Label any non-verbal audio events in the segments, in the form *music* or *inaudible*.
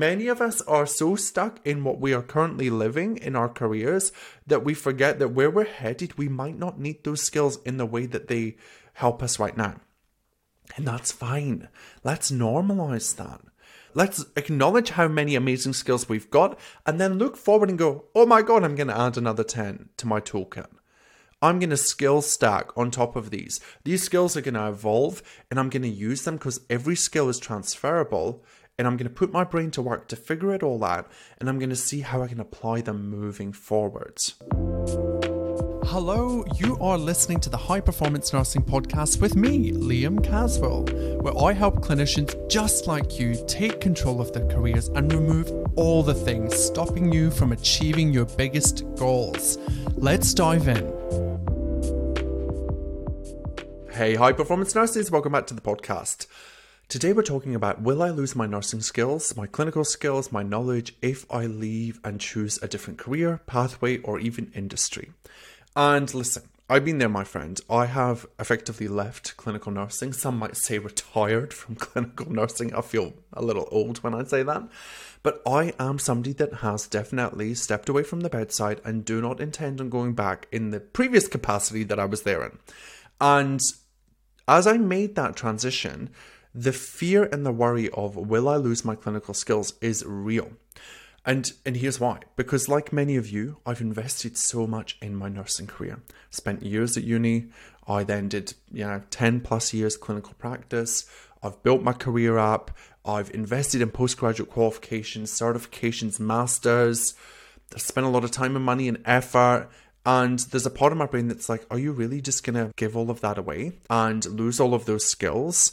Many of us are so stuck in what we are currently living in our careers that we forget that where we're headed, we might not need those skills in the way that they help us right now. And that's fine. Let's normalize that. Let's acknowledge how many amazing skills we've got and then look forward and go, oh my God, I'm going to add another 10 to my toolkit. I'm going to skill stack on top of these. These skills are going to evolve and I'm going to use them because every skill is transferable and I'm going to put my brain to work to figure it all out, and I'm going to see how I can apply them moving forwards. Hello, you are listening to the High Performance Nursing Podcast with me, Liam Caswell, where I help clinicians just like you take control of their careers and remove all the things stopping you from achieving your biggest goals. Let's dive in. Hey, high performance nurses, welcome back to the podcast. Today we're talking about will I lose my nursing skills, my clinical skills, my knowledge if I leave and choose a different career, pathway, or even industry? And listen, I've been there, my friend. I have effectively left clinical nursing. Some might say retired from *laughs* clinical nursing. I feel a little old when I say that. But I am somebody that has definitely stepped away from the bedside and do not intend on going back in the previous capacity that I was there in. And as I made that transition, the fear and the worry of will I lose my clinical skills is real. And and here's why. Because like many of you, I've invested so much in my nursing career. Spent years at uni. I then did, you know, 10 plus years clinical practice. I've built my career up. I've invested in postgraduate qualifications, certifications, masters. I spent a lot of time and money and effort. And there's a part of my brain that's like, are you really just gonna give all of that away and lose all of those skills?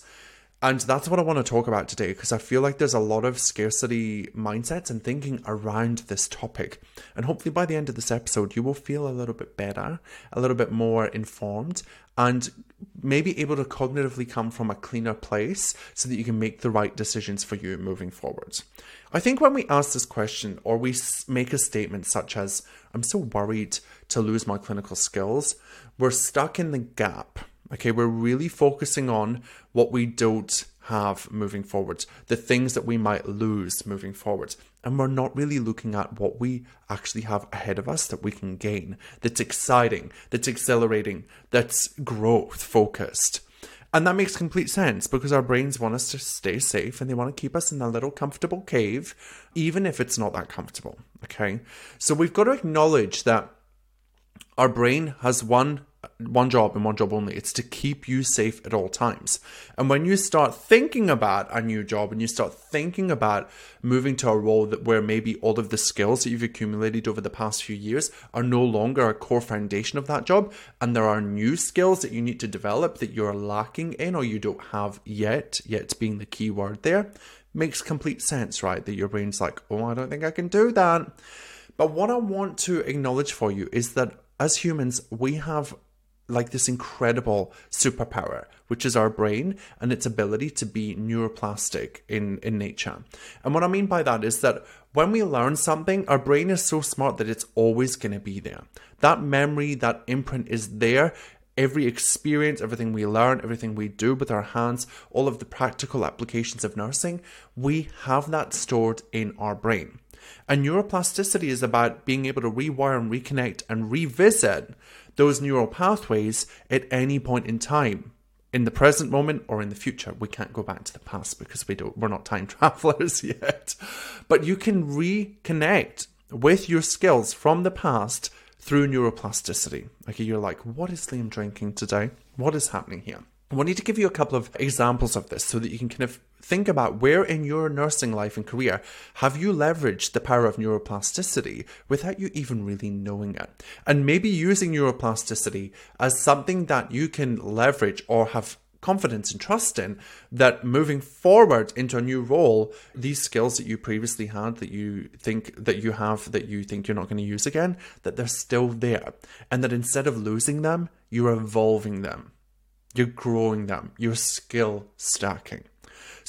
And that's what I want to talk about today because I feel like there's a lot of scarcity mindsets and thinking around this topic. And hopefully, by the end of this episode, you will feel a little bit better, a little bit more informed, and maybe able to cognitively come from a cleaner place so that you can make the right decisions for you moving forward. I think when we ask this question or we make a statement such as, I'm so worried to lose my clinical skills, we're stuck in the gap Okay, we're really focusing on what we don't have moving forward, the things that we might lose moving forward. And we're not really looking at what we actually have ahead of us that we can gain, that's exciting, that's exhilarating, that's growth focused. And that makes complete sense because our brains want us to stay safe and they want to keep us in a little comfortable cave, even if it's not that comfortable. Okay. So we've got to acknowledge that our brain has one one job and one job only. It's to keep you safe at all times. And when you start thinking about a new job and you start thinking about moving to a role that where maybe all of the skills that you've accumulated over the past few years are no longer a core foundation of that job, and there are new skills that you need to develop that you're lacking in or you don't have yet, yet being the key word there, makes complete sense, right? That your brain's like, oh, I don't think I can do that. But what I want to acknowledge for you is that as humans, we have like this incredible superpower, which is our brain and its ability to be neuroplastic in, in nature. And what I mean by that is that when we learn something, our brain is so smart that it's always going to be there. That memory, that imprint is there. Every experience, everything we learn, everything we do with our hands, all of the practical applications of nursing, we have that stored in our brain. And neuroplasticity is about being able to rewire and reconnect and revisit those neural pathways at any point in time in the present moment or in the future. We can't go back to the past because we don't we're not time *laughs* travelers yet. But you can reconnect with your skills from the past through neuroplasticity. Okay, you're like, what is Liam drinking today? What is happening here? I wanted to give you a couple of examples of this so that you can kind of think about where in your nursing life and career have you leveraged the power of neuroplasticity without you even really knowing it. And maybe using neuroplasticity as something that you can leverage or have confidence and trust in that moving forward into a new role these skills that you previously had that you think that you have that you think you're not going to use again that they're still there. And that instead of losing them you're evolving them. You're growing them. You're skill stacking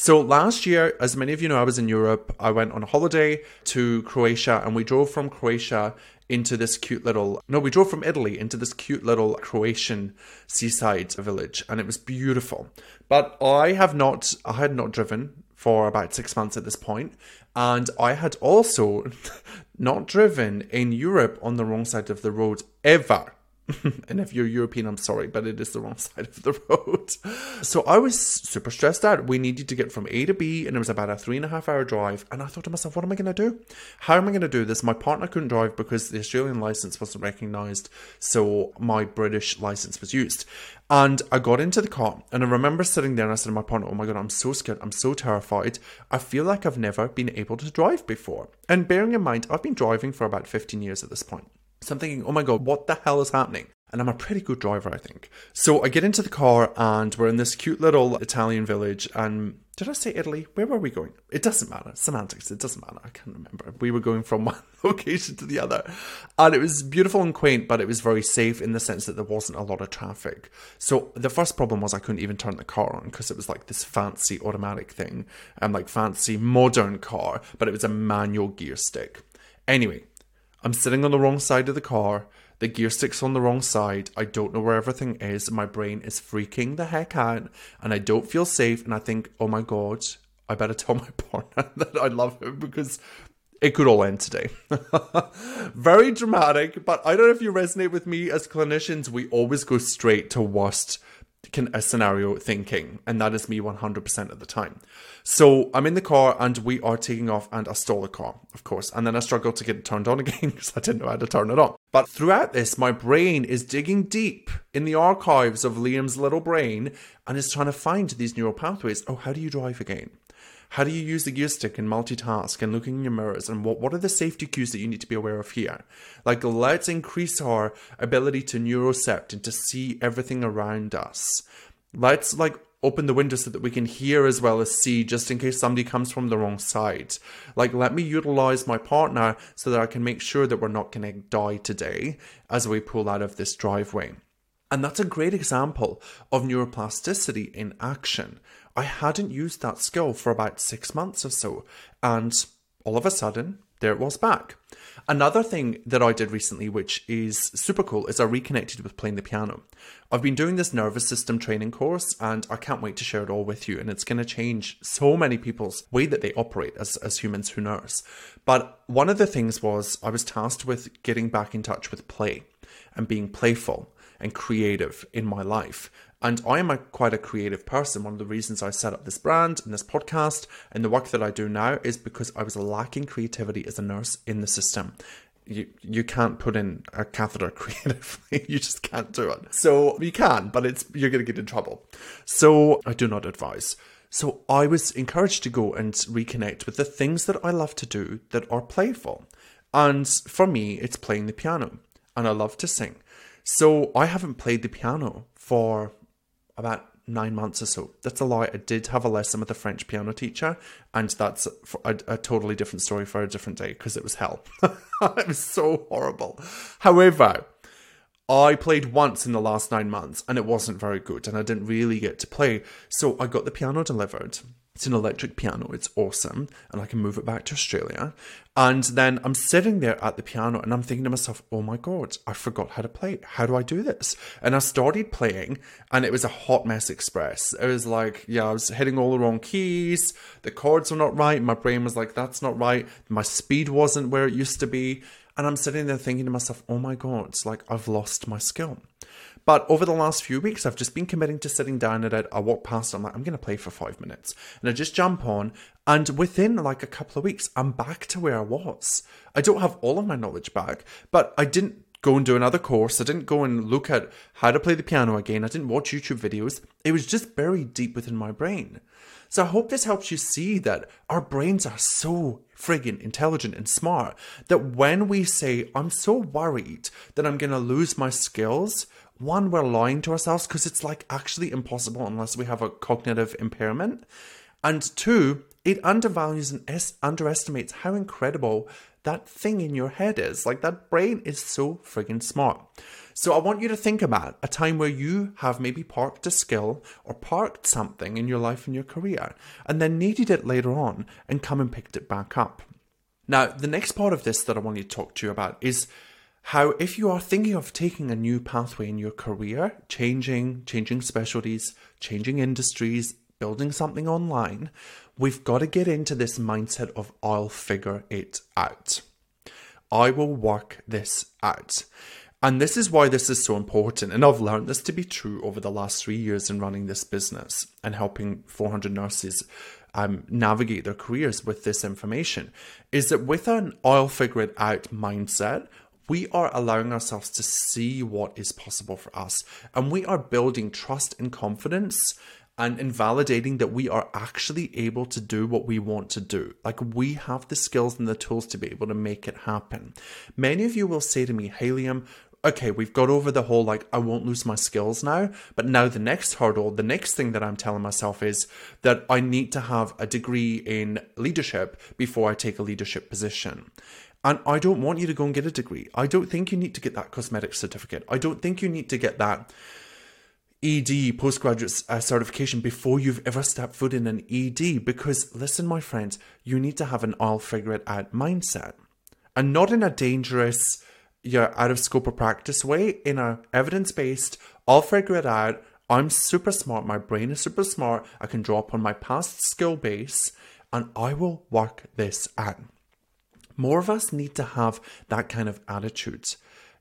so last year, as many of you know, I was in Europe. I went on holiday to Croatia and we drove from Croatia into this cute little no we drove from italy into this cute little croatian seaside village and it was beautiful but i have not i had not driven for about six months at this point and i had also *laughs* not driven in europe on the wrong side of the road ever *laughs* and if you're European, I'm sorry, but it is the wrong *laughs* side of the road. So I was super stressed out. We needed to get from A to B, and it was about a three and a half hour drive. And I thought to myself, what am I going to do? How am I going to do this? My partner couldn't drive because the Australian license wasn't recognized, so my British license was used. And I got into the car, and I remember sitting there and I said to my partner, Oh my God, I'm so scared. I'm so terrified. I feel like I've never been able to drive before. And bearing in mind, I've been driving for about 15 years at this point. So I'm thinking, oh my God, what the hell is happening? And I'm a pretty good driver, I think. So I get into the car and we're in this cute little Italian village. And did I say Italy? Where were we going? It doesn't matter. Semantics, it doesn't matter. I can't remember. We were going from *laughs* one location to the other. And it was beautiful and quaint, but it was very safe in the sense that there wasn't a lot of traffic. So the first problem was I couldn't even turn the car on because it was like this fancy automatic thing and like fancy modern car, but it was a manual gear stick. Anyway, I'm sitting on the wrong side of the car. The gear stick's on the wrong side. I don't know where everything is. My brain is freaking the heck out, and I don't feel safe. And I think, oh my god, I better tell my *laughs* partner *laughs* that I love him because it could all end today. *laughs* Very dramatic, but I don't know if you resonate with me as clinicians. We always go straight to worst can, a scenario thinking, and that is me 100% of the time. So I'm in the car and we are taking off, and I stole the car, of course, and then I struggled to get it turned on *laughs* again because I didn't know how to turn it on. But throughout this, my brain is digging deep in the archives of Liam's little brain and is trying to find these neural pathways. Oh, how do you drive again? How do you use the gear stick and multitask and looking in your mirrors? And what, what are the safety cues that you need to be aware of here? Like, let's increase our ability to neurocept and to see everything around us. Let's like open the window so that we can hear as well as see just in case somebody comes from the wrong side. Like, let me utilize my partner so that I can make sure that we're not going to die today as we pull out of this driveway. And that's a great example of neuroplasticity in action. I hadn't used that skill for about six months or so, and all of a sudden, there it was back. Another thing that I did recently, which is super cool, is I reconnected with playing the piano. I've been doing this nervous system training course, and I can't wait to share it all with you. And it's going to change so many people's way that they operate as, as humans who nurse. But one of the things was I was tasked with getting back in touch with play and being playful and creative in my life. And I am a, quite a creative person. One of the reasons I set up this brand and this podcast and the work that I do now is because I was lacking creativity as a nurse in the system. You, you can't put in a catheter *laughs* creatively. you just can't do it. So you can, but it's you're going to get in trouble. So I do not advise. So I was encouraged to go and reconnect with the things that I love to do that are playful. And for me, it's playing the piano. And I love to sing. So I haven't played the piano for about nine months or so. That's a lie. I did have a lesson with a French piano teacher, and that's a, a totally different story for a different day because it was hell. *laughs* it was so horrible. However, I played once in the last nine months and it wasn't very good, and I didn't really get to play. So I got the piano delivered it's an electric piano, it's awesome, and I can move it back to Australia. And then I'm sitting there at the piano and I'm thinking to myself, oh my God, I forgot how to play. How do I do this? And I started playing and it was a hot mess express. It was like, yeah, I was hitting all the wrong keys, the chords were not right. My brain was like, that's not right. My speed wasn't where it used to be. And I'm sitting there thinking to myself, oh my God, it's like I've lost my skill. But over the last few weeks, I've just been committing to sitting down at it. I walk past, I'm like, I'm going to play for five minutes. And I just jump on. And within like a couple of weeks, I'm back to where I was. I don't have all of my knowledge back, but I didn't go and do another course. I didn't go and look at how to play the piano again. I didn't watch YouTube videos. It was just buried deep within my brain. So I hope this helps you see that our brains are so friggin' intelligent and smart that when we say, I'm so worried that I'm to lose my skills, one, we're lying to ourselves because it's like actually impossible unless we have a cognitive impairment. And two, it undervalues and es- underestimates how incredible that thing in your head is. Like that brain is so friggin' smart. So I want you to think about a time where you have maybe parked a skill or parked something in your life and your career and then needed it later on and come and picked it back up. Now, the next part of this that I want to talk to you about is how if you are thinking of taking a new pathway in your career, changing, changing specialties, changing industries, building something online, we've got to get into this mindset of I'll figure it out. I will work this out. And this is why this is so important. And I've learned this to be true over the last three years in running this business and helping 400 nurses um, navigate their careers with this information. Is that with an I'll figure it out mindset, we are allowing ourselves to see what is possible for us. And we are building trust and confidence and invalidating that we are actually able to do what we want to do. Like we have the skills and the tools to be able to make it happen. Many of you will say to me, Hey Liam, okay, we've got over the whole like, I won't lose my skills now. But now the next hurdle, the next thing that I'm telling myself is that I need to have a degree in leadership before I take a leadership position. And I don't want you to go and get a degree. I don't think you need to get that cosmetic certificate. I don't think you need to get that ED postgraduate uh, certification before you've ever stepped foot in an ED. Because listen, my friends, you need to have an I'll figure it out mindset and not in a dangerous, you're out of scope of practice way in a evidence based i'll figure it out i'm super smart my brain is super smart i can draw upon my past skill base and i will work this out more of us need to have that kind of attitude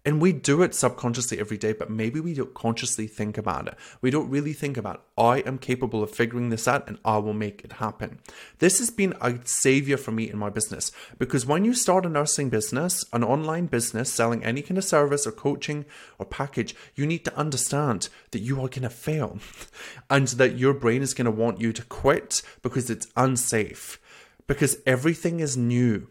and we do it subconsciously every day, but maybe we don't consciously think about it. We don't really think about, I am capable of figuring this out and I will make it happen. This has been a savior for me in my business because when you start a nursing business, an online business, selling any kind of service or coaching or package, you need to understand that you are going to fail *laughs* and that your brain is going to want you to quit because it's unsafe because everything is new.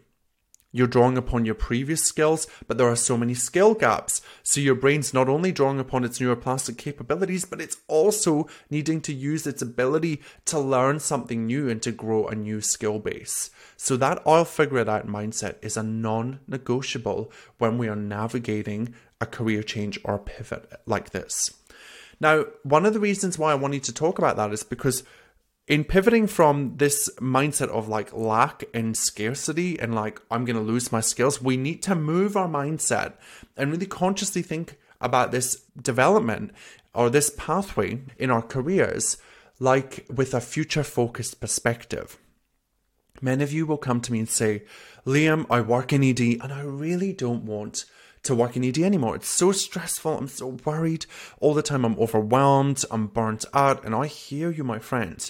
You're drawing upon your previous skills, but there are so many skill gaps. So your brain's not only drawing upon its neuroplastic capabilities, but it's also needing to use its ability to learn something new and to grow a new skill base. So that I'll figure it out mindset is a non negotiable when we are navigating a career change or pivot like this. Now, one of the reasons why I wanted to talk about that is because in pivoting from this mindset of like lack and scarcity and like I'm going to lose my skills, we need to move our mindset and really consciously think about this development or this pathway in our careers like with a future focused perspective. Many of you will come to me and say, Liam, I work in ED and I really don't want to work in ED anymore. It's so stressful. I'm so worried all the time. I'm overwhelmed. I'm burnt out. And I hear you, my friend.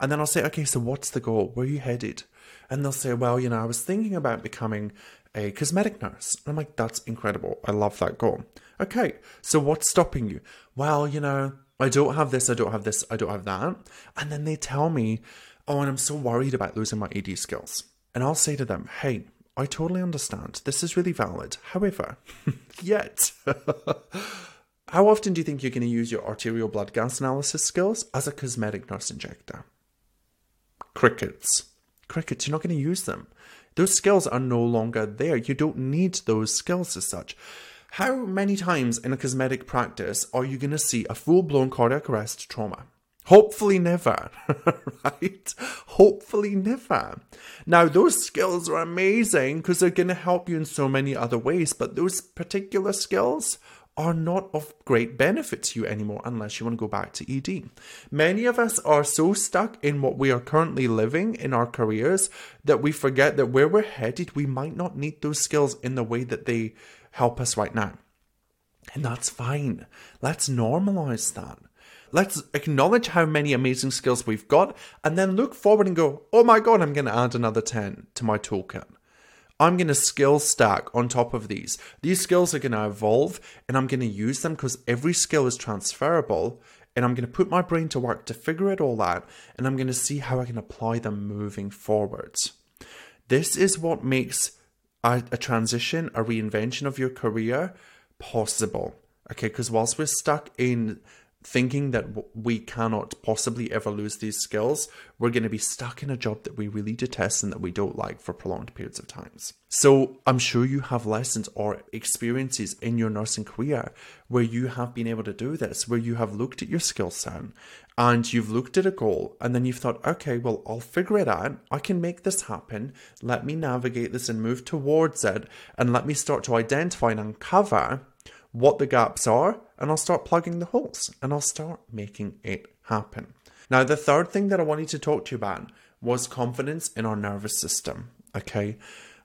And then I'll say, okay, so what's the goal? Where are you headed? And they'll say, well, you know, I was thinking about becoming a cosmetic nurse. And I'm like, that's incredible. I love that goal. Okay, so what's stopping you? Well, you know, I don't have this, I don't have this, I don't have that. And then they tell me, oh, and I'm so worried about losing my ED skills. And I'll say to them, hey, I totally understand. This is really valid. However, *laughs* yet, *laughs* how often do you think you're going to use your arterial blood gas analysis skills as a cosmetic nurse injector? crickets. Crickets, you're not going to use them. Those skills are no longer there. You don't need those skills as such. How many times in a cosmetic practice are you going to see a full blown cardiac arrest trauma? Hopefully never, *laughs* right? Hopefully never. Now, those skills are amazing because they're going to help you in so many other ways, but those particular skills are not of great benefit to you anymore unless you want to go back to ED. Many of us are so stuck in what we are currently living in our careers that we forget that where we're headed, we might not need those skills in the way that they help us right now. And that's fine. Let's normalize that. Let's acknowledge how many amazing skills we've got and then look forward and go, oh my God, I'm going to add another 10 to my toolkit. I'm going to skill stack on top of these. These skills are going to evolve and I'm going to use them because every skill is transferable and I'm going to put my brain to work to figure it all out and I'm going to see how I can apply them moving forwards. This is what makes a, a transition, a reinvention of your career possible. Okay, because whilst we're stuck in thinking that we cannot possibly ever lose these skills, we're going to be stuck in a job that we really detest and that we don't like for prolonged periods of times. So I'm sure you have lessons or experiences in your nursing career where you have been able to do this, where you have looked at your skill set and you've looked at a goal and then you've thought, okay, well, I'll figure it out. I can make this happen. Let me navigate this and move towards it and let me start to identify and uncover what the gaps are, and I'll start plugging the holes and I'll start making it happen. Now, the third thing that I wanted to talk to you about was confidence in our nervous system. Okay.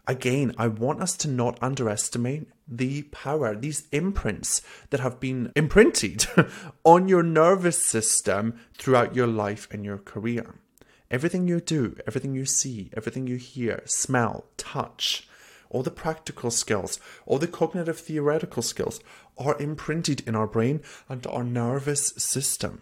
Again, I want us to not underestimate the power, these imprints that have been imprinted *laughs* on your nervous system throughout your life and your career. Everything you do, everything you see, everything you hear, smell, touch, all the practical skills, all the cognitive theoretical skills are imprinted in our brain and our nervous system.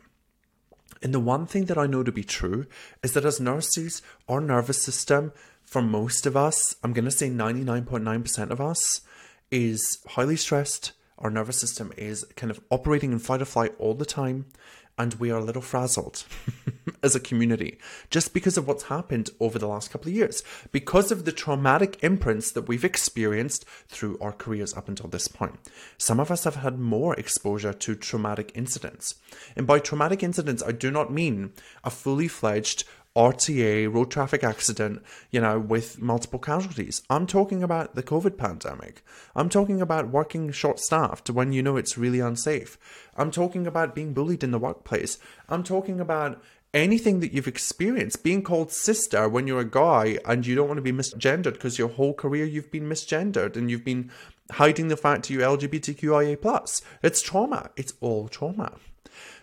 And the one thing that I know to be true is that as nurses, our nervous system, for most of us, I'm going to say 99.9% of us, is highly stressed. Our nervous system is kind of operating in fight or flight all the time and we are a little frazzled *laughs* as a community just because of what's happened over the last couple of years, because of the traumatic imprints that we've experienced through our careers up until this point. Some of us have had more exposure to traumatic incidents. And by traumatic incidents, I do not mean a fully fledged RTA, road traffic accident, you know, with multiple casualties. I'm talking about the COVID pandemic. I'm talking about working short staffed when you know it's really unsafe. I'm talking about being bullied in the workplace. I'm talking about anything that you've experienced, being called sister when you're a guy and you don't want to be misgendered because your whole career you've been misgendered and you've been hiding the fact you're LGBTQIA. It's trauma. It's all trauma.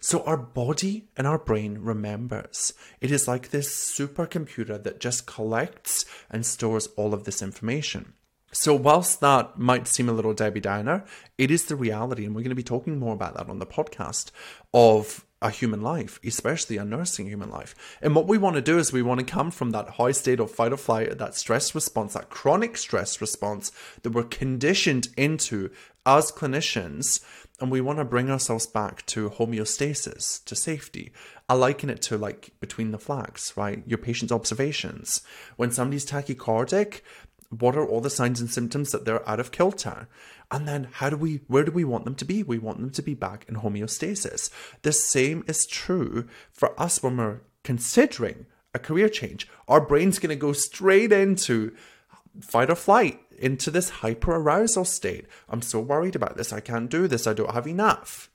So our body and our brain remembers. It is like this supercomputer that just collects and stores all of this information. So, whilst that might seem a little Debbie Downer, it is the reality, and we're going to be talking more about that on the podcast of a human life, especially a nursing human life. And what we want to do is we want to come from that high state of fight or flight, that stress response, that chronic stress response that we're conditioned into as clinicians and we want to bring ourselves back to homeostasis, to safety. I liken it to like between the flags, right? Your patient's observations. When somebody's tachycardic, what are all the signs and symptoms that they're out of kilter? And then how do we where do we want them to be? We want them to be back in homeostasis. The same is true for us when we're considering a career change. Our brain's going to go straight into fight or flight into this hyper arousal state. I'm so worried about this. I can't do this. I don't have enough.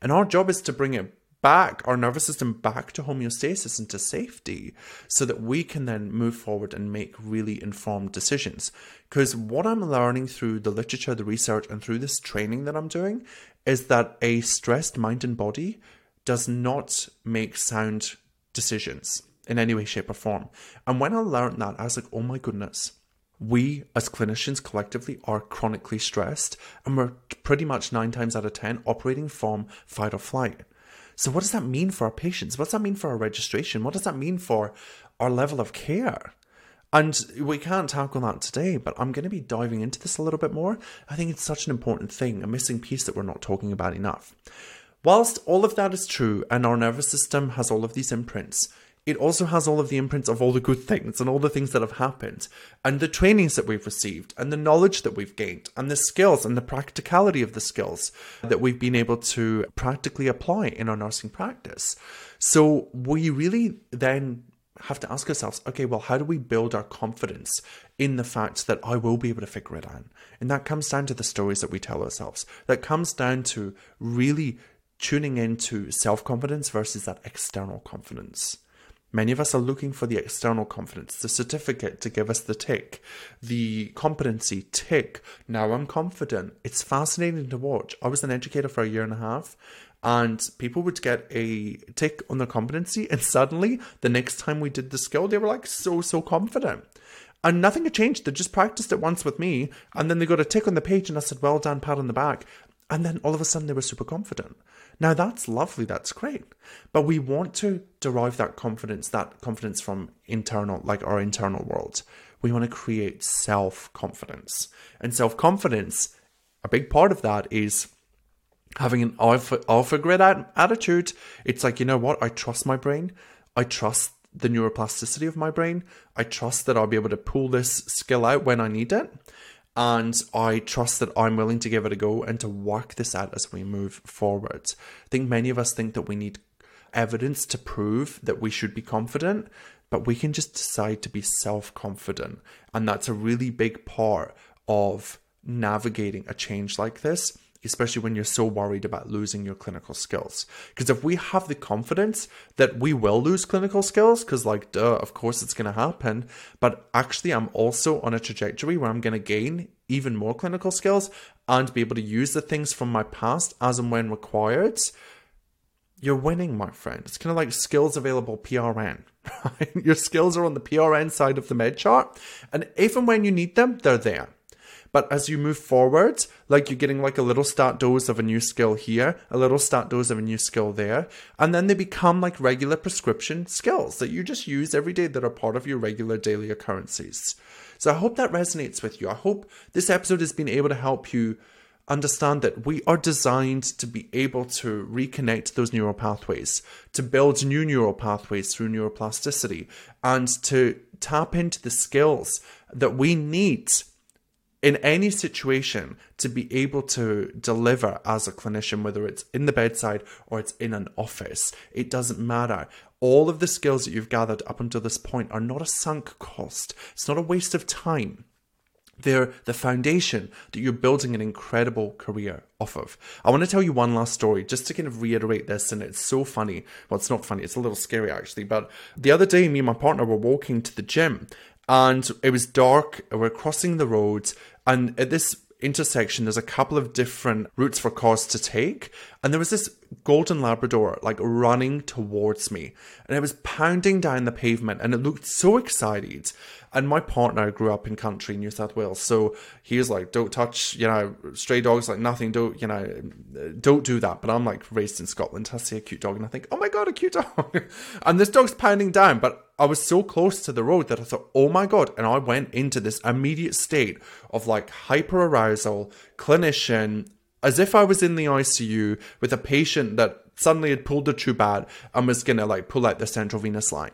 And our job is to bring it back, our nervous system back to homeostasis and to safety, so that we can then move forward and make really informed decisions. Because what I'm learning through the literature, the research, and through this training that I'm doing is that a stressed mind and body does not make sound decisions in any way, shape, or form. And when I learned that, I was like, oh my goodness we as clinicians collectively are chronically stressed and we're pretty much nine times out of 10 operating from fight or flight. So, what does that mean for our patients? What does that mean for our registration? What does that mean for our level of care? And we can't tackle that today, but I'm going to be diving into this a little bit more. I think it's such an important thing, a missing piece that we're not talking about enough. Whilst all of that is true and our nervous system has all of these imprints, it also has all of the imprints of all the good things and all the things that have happened, and the trainings that we've received, and the knowledge that we've gained, and the skills and the practicality of the skills that we've been able to practically apply in our nursing practice. So we really then have to ask ourselves okay, well, how do we build our confidence in the fact that I will be able to figure it out? And that comes down to the stories that we tell ourselves. That comes down to really tuning into self confidence versus that external confidence. Many of us are looking for the external confidence, the certificate to give us the tick, the competency tick. Now I'm confident. It's fascinating to watch. I was an educator for a year and a half, and people would get a tick on their competency, and suddenly the next time we did the skill, they were like so, so confident. And nothing had changed. They just practiced it once with me, and then they got a tick on the page, and I said, Well done, pat on the back. And then all of a sudden they were super confident. Now that's lovely, that's great. But we want to derive that confidence, that confidence from internal, like our internal world. We want to create self confidence. And self confidence, a big part of that is having an alpha, alpha grid attitude. It's like, you know what? I trust my brain. I trust the neuroplasticity of my brain. I trust that I'll be able to pull this skill out when I need it and I trust that I'm willing to give it a go and to work this out as we move forward. I think many of us think that we need evidence to prove that we should be confident, but we can just decide to be self confident. And that's a really big part of navigating a change like this especially when you're so worried about losing your clinical skills. Because if we have the confidence that we will lose clinical skills, because, like, duh, of course it's going to happen, but actually, I'm also on a trajectory where I'm going to gain even more clinical skills and be able to use the things from my past as and when required. You're winning, my friend. It's kind of like skills available PRN. *laughs* Right? Your skills are on the PRN side of the med chart, and and when you need them, they're there. But as you move forward, like you're getting like a little start dose of a new skill here, a little start dose of a new skill there, and then they become like regular prescription skills that you just use every day that are part of your regular daily occurrences. So I hope that resonates with you. I hope this episode has been able to help you understand that we are designed to be able to reconnect those neural pathways, to build new neural pathways through neuroplasticity, and to tap into the skills that we need in any situation to be able to deliver as a clinician, whether it's in the bedside or it's in an office, it doesn't matter. All of the skills that you've gathered up until this point are not a sunk cost, it's not a waste of time. They're the foundation that you're building an incredible career off of. I want to tell you one last story just to kind of reiterate this, and it's so funny. Well, it's not funny, it's a little scary actually. But the other day, me and my partner were walking to the gym, and it was dark. We're crossing the road, and at this intersection, there's a couple of different routes for cars to take. And there was this golden Labrador like running towards me, and it was pounding down the pavement, and it looked so excited. And my partner grew up in country New South Wales, so he was like, "Don't touch, you know, stray dogs, like nothing. Don't, you know, don't do that." But I'm like raised in Scotland. I see a cute dog, and I think, "Oh my god, a cute dog!" *laughs* and this dog's pounding down, but I was so close to the road that I thought, "Oh my god!" And I went into this immediate state of like hyper arousal, clinician, as if I was in the ICU with a patient that suddenly had pulled the tube bad and was gonna like pull out the central venous line.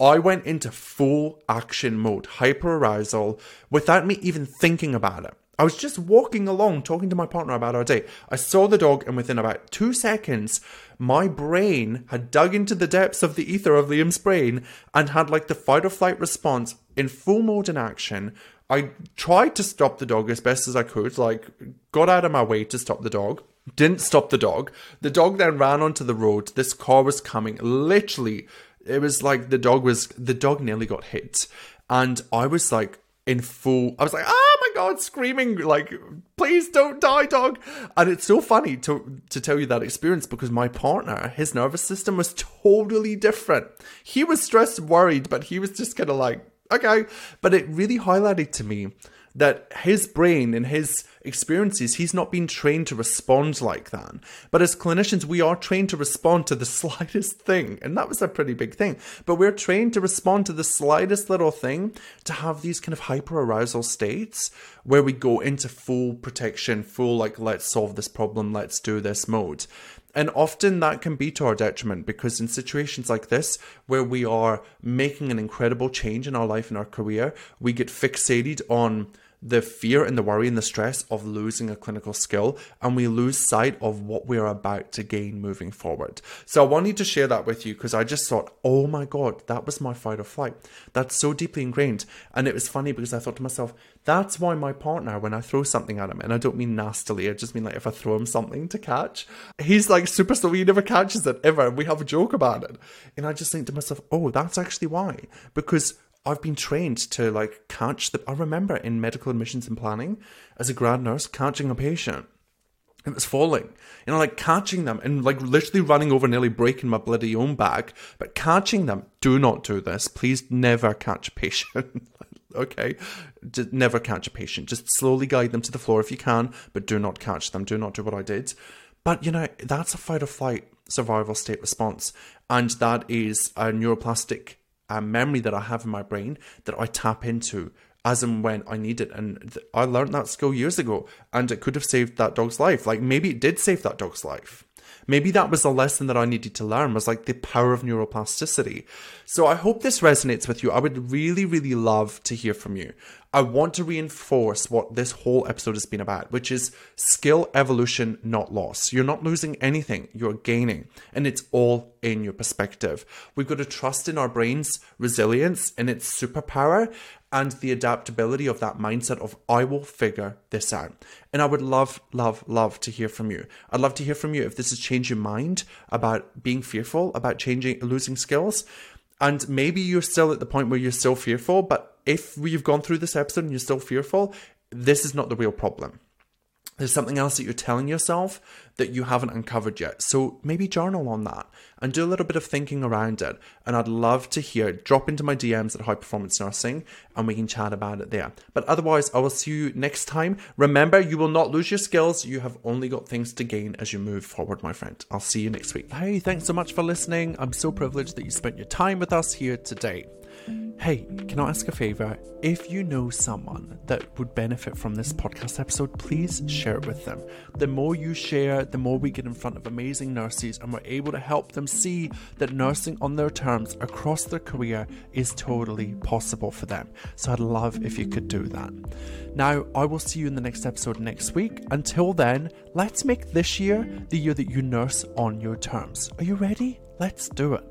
I went into full action mode, hyper arousal, without me even thinking about it. I was just walking along, talking to my partner about our day. I saw the dog, and within about two seconds, my brain had dug into the depths of the ether of Liam's brain and had like the fight or flight response in full mode in action. I tried to stop the dog as best as I could, like, got out of my way to stop the dog. Didn't stop the dog. The dog then ran onto the road. This car was coming literally it was like the dog was the dog nearly got hit, and I was like in full. I was like, oh my god, screaming like, please don't die, dog! And it's so funny to to tell you that experience because my partner, his nervous system was totally different. He was stressed, worried, but he was just kind of like, okay. But it really highlighted to me that his brain and his experiences, he's not been trained to respond like that. But as clinicians, we are trained to respond to the *laughs* slightest thing. And that was a pretty big thing. But we're trained to respond to the slightest little thing to have these kind of hyper arousal states where we go into full protection, full, like, let's solve this problem, let's do this mode. And often that can be to our detriment because in situations like this, where we are making an incredible change in our life and our career, we get fixated on the fear and the worry and the stress of losing a clinical skill and we lose sight of what we're about to gain moving forward. So I wanted to share that with you because I just thought, oh my God, that was my fight or flight. That's so deeply ingrained. And it was funny because I thought to myself, That's why my partner, when I throw something at him, and I don't mean nastily, I just mean like if I throw him something to catch, he's like super slow. He never catches it ever. We have a joke about it. And I just think to myself, oh, that's actually why. Because I've been trained to like catch the. I remember in medical admissions and planning as a grad nurse catching a patient it was falling. You know, like catching them and like literally running over, nearly breaking my bloody own back. But catching them, do not do this. Please never catch a patient. *laughs* okay? Just never catch a patient. Just slowly guide them to the floor if you can, but do not catch them. Do not do what I did. But you know, that's a fight or flight survival state response. And that is a neuroplastic memory that I have in my brain that I tap into as and when I need it. And th- I learned that skill years ago, and it could have saved that dog's life. Like maybe it did save that dog's life. Maybe that was a lesson that I needed to learn was like the power of neuroplasticity. So I hope this resonates with you. I would really, really love to hear from you. I want to reinforce what this whole episode has been about, which is skill evolution, not loss. You're not losing anything, you're gaining, and it's all in your perspective. We've got to trust in our brain's resilience and its superpower and the adaptability of that mindset of I will figure this out. And I would love, love, love to hear from you. I'd love to hear from you if this has changed your mind about being fearful, about changing, losing skills. And maybe you're still at the point where you're still fearful, but if we've gone through this episode and you're still fearful, this is not the real problem. There's something else that you're telling yourself that you haven't uncovered yet. So maybe journal on that and do a little bit of thinking around it. And I'd love to hear. Drop into my DMs at High Performance Nursing and we can chat about it there. But otherwise, I will see you next time. Remember, you will not lose your skills. You have only got things to gain as you move forward, my friend. I'll see you next week. Hey, thanks so much for listening. I'm so privileged that you spent your time with us here today. Hey, can I ask a favor? If you know someone that would benefit from this podcast episode, please share it with them. The more you share, the more we get in front of amazing nurses and we're able to help them see that nursing on their terms across their career is totally possible for them. So I'd love if you could do that. Now, I will see you in the next episode next week. Until then, let's make this year the year that you nurse on your terms. Are you ready? Let's do it.